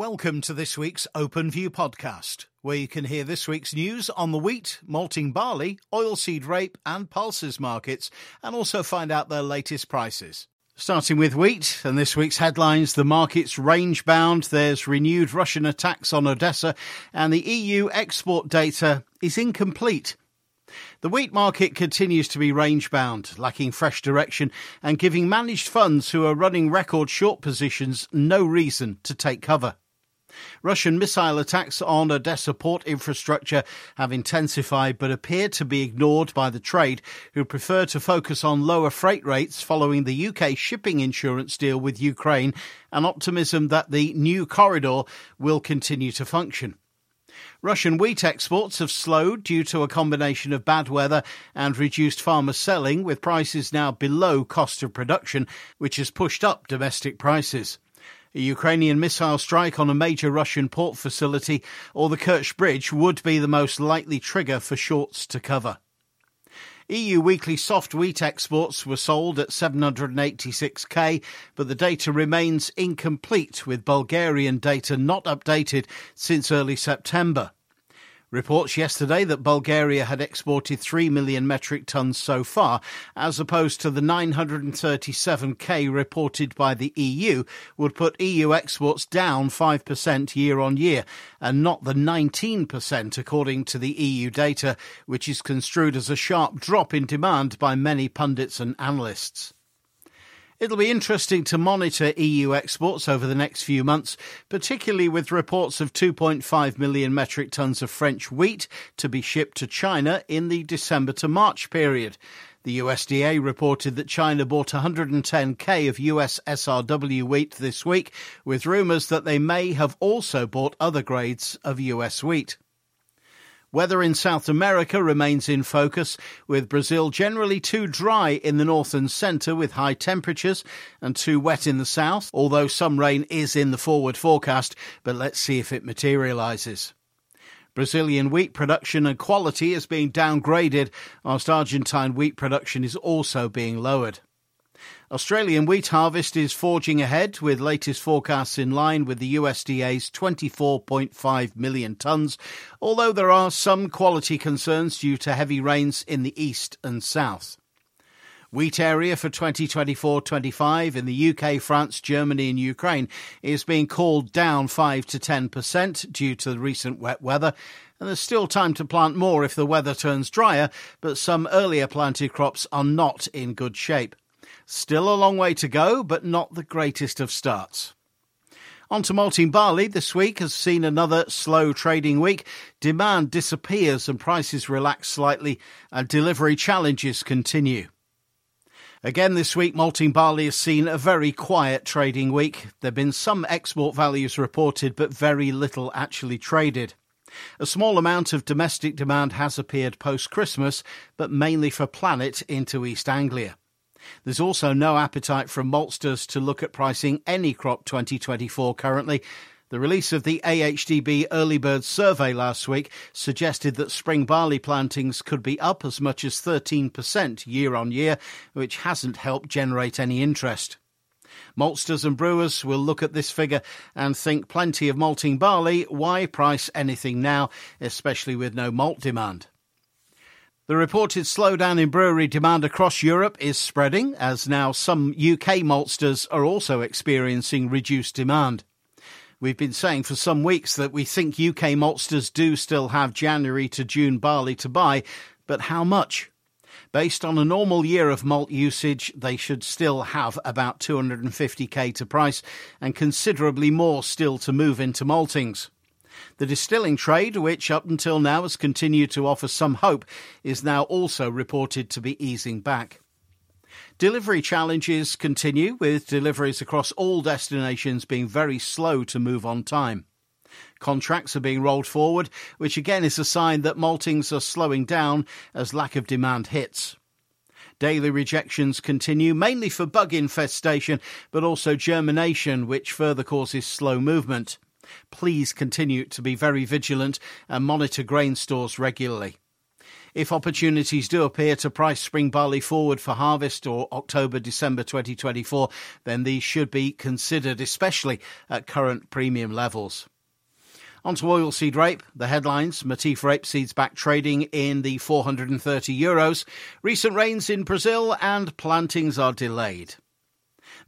Welcome to this week's Open View podcast, where you can hear this week's news on the wheat, malting barley, oilseed rape, and pulses markets, and also find out their latest prices. Starting with wheat and this week's headlines, the market's range bound, there's renewed Russian attacks on Odessa, and the EU export data is incomplete. The wheat market continues to be range bound, lacking fresh direction and giving managed funds who are running record short positions no reason to take cover. Russian missile attacks on Odessa port infrastructure have intensified but appear to be ignored by the trade, who prefer to focus on lower freight rates following the UK shipping insurance deal with Ukraine and optimism that the new corridor will continue to function. Russian wheat exports have slowed due to a combination of bad weather and reduced farmer selling, with prices now below cost of production, which has pushed up domestic prices. A Ukrainian missile strike on a major Russian port facility or the Kerch Bridge would be the most likely trigger for shorts to cover. EU weekly soft wheat exports were sold at 786k, but the data remains incomplete with Bulgarian data not updated since early September. Reports yesterday that Bulgaria had exported 3 million metric tons so far, as opposed to the 937k reported by the EU, would put EU exports down 5% year on year, and not the 19% according to the EU data, which is construed as a sharp drop in demand by many pundits and analysts. It'll be interesting to monitor EU exports over the next few months, particularly with reports of 2.5 million metric tons of French wheat to be shipped to China in the December to March period. The USDA reported that China bought 110k of US SRW wheat this week, with rumours that they may have also bought other grades of US wheat. Weather in South America remains in focus, with Brazil generally too dry in the north and centre with high temperatures and too wet in the south, although some rain is in the forward forecast, but let's see if it materialises. Brazilian wheat production and quality is being downgraded, whilst Argentine wheat production is also being lowered. Australian wheat harvest is forging ahead with latest forecasts in line with the USDA's 24.5 million tonnes, although there are some quality concerns due to heavy rains in the east and south. Wheat area for 2024-25 in the UK, France, Germany and Ukraine is being called down 5 to 10% due to the recent wet weather and there's still time to plant more if the weather turns drier, but some earlier planted crops are not in good shape. Still a long way to go, but not the greatest of starts. On to malting barley this week has seen another slow trading week. Demand disappears and prices relax slightly, and delivery challenges continue. Again this week, malting barley has seen a very quiet trading week. There have been some export values reported, but very little actually traded. A small amount of domestic demand has appeared post Christmas, but mainly for Planet into East Anglia. There's also no appetite from maltsters to look at pricing any crop 2024 currently. The release of the AHDB Early Bird Survey last week suggested that spring barley plantings could be up as much as 13% year on year, which hasn't helped generate any interest. Maltsters and brewers will look at this figure and think plenty of malting barley. Why price anything now, especially with no malt demand? The reported slowdown in brewery demand across Europe is spreading, as now some UK maltsters are also experiencing reduced demand. We've been saying for some weeks that we think UK maltsters do still have January to June barley to buy, but how much? Based on a normal year of malt usage, they should still have about 250k to price and considerably more still to move into maltings. The distilling trade, which up until now has continued to offer some hope, is now also reported to be easing back. Delivery challenges continue, with deliveries across all destinations being very slow to move on time. Contracts are being rolled forward, which again is a sign that maltings are slowing down as lack of demand hits. Daily rejections continue, mainly for bug infestation, but also germination, which further causes slow movement. Please continue to be very vigilant and monitor grain stores regularly. If opportunities do appear to price spring barley forward for harvest or October December 2024, then these should be considered, especially at current premium levels. On to oilseed rape. The headlines Matif rapeseeds back trading in the 430 euros. Recent rains in Brazil and plantings are delayed.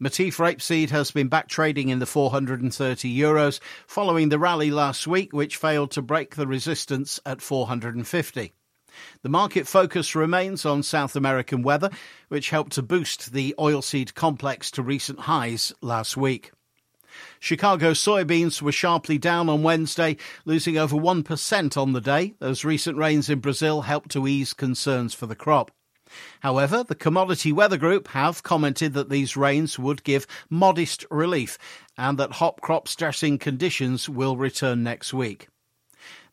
Matif rapeseed has been back trading in the 430 euros following the rally last week, which failed to break the resistance at 450. The market focus remains on South American weather, which helped to boost the oilseed complex to recent highs last week. Chicago soybeans were sharply down on Wednesday, losing over 1% on the day, as recent rains in Brazil helped to ease concerns for the crop. However, the Commodity Weather Group have commented that these rains would give modest relief and that hop crop stressing conditions will return next week.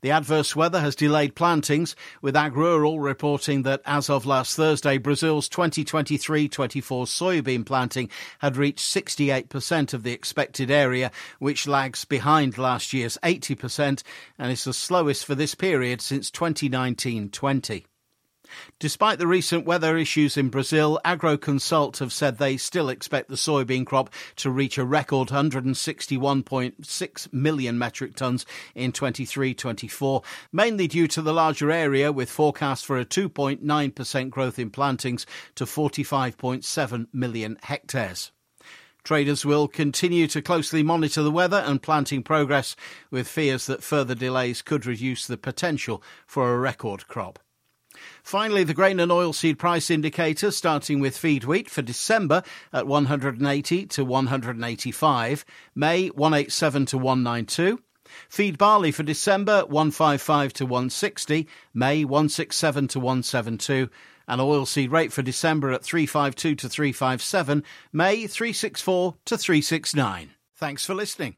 The adverse weather has delayed plantings, with AgRural reporting that as of last Thursday, Brazil's 2023 24 soybean planting had reached 68% of the expected area, which lags behind last year's 80% and is the slowest for this period since 2019 20. Despite the recent weather issues in Brazil, Agroconsult have said they still expect the soybean crop to reach a record 161.6 million metric tons in 23-24, mainly due to the larger area with forecast for a 2.9% growth in plantings to 45.7 million hectares. Traders will continue to closely monitor the weather and planting progress with fears that further delays could reduce the potential for a record crop. Finally, the grain and oilseed price indicator, starting with feed wheat for December at 180 to 185, May 187 to 192. Feed barley for December 155 to 160, May 167 to 172, and oilseed rate for December at 352 to 357, May 364 to 369. Thanks for listening.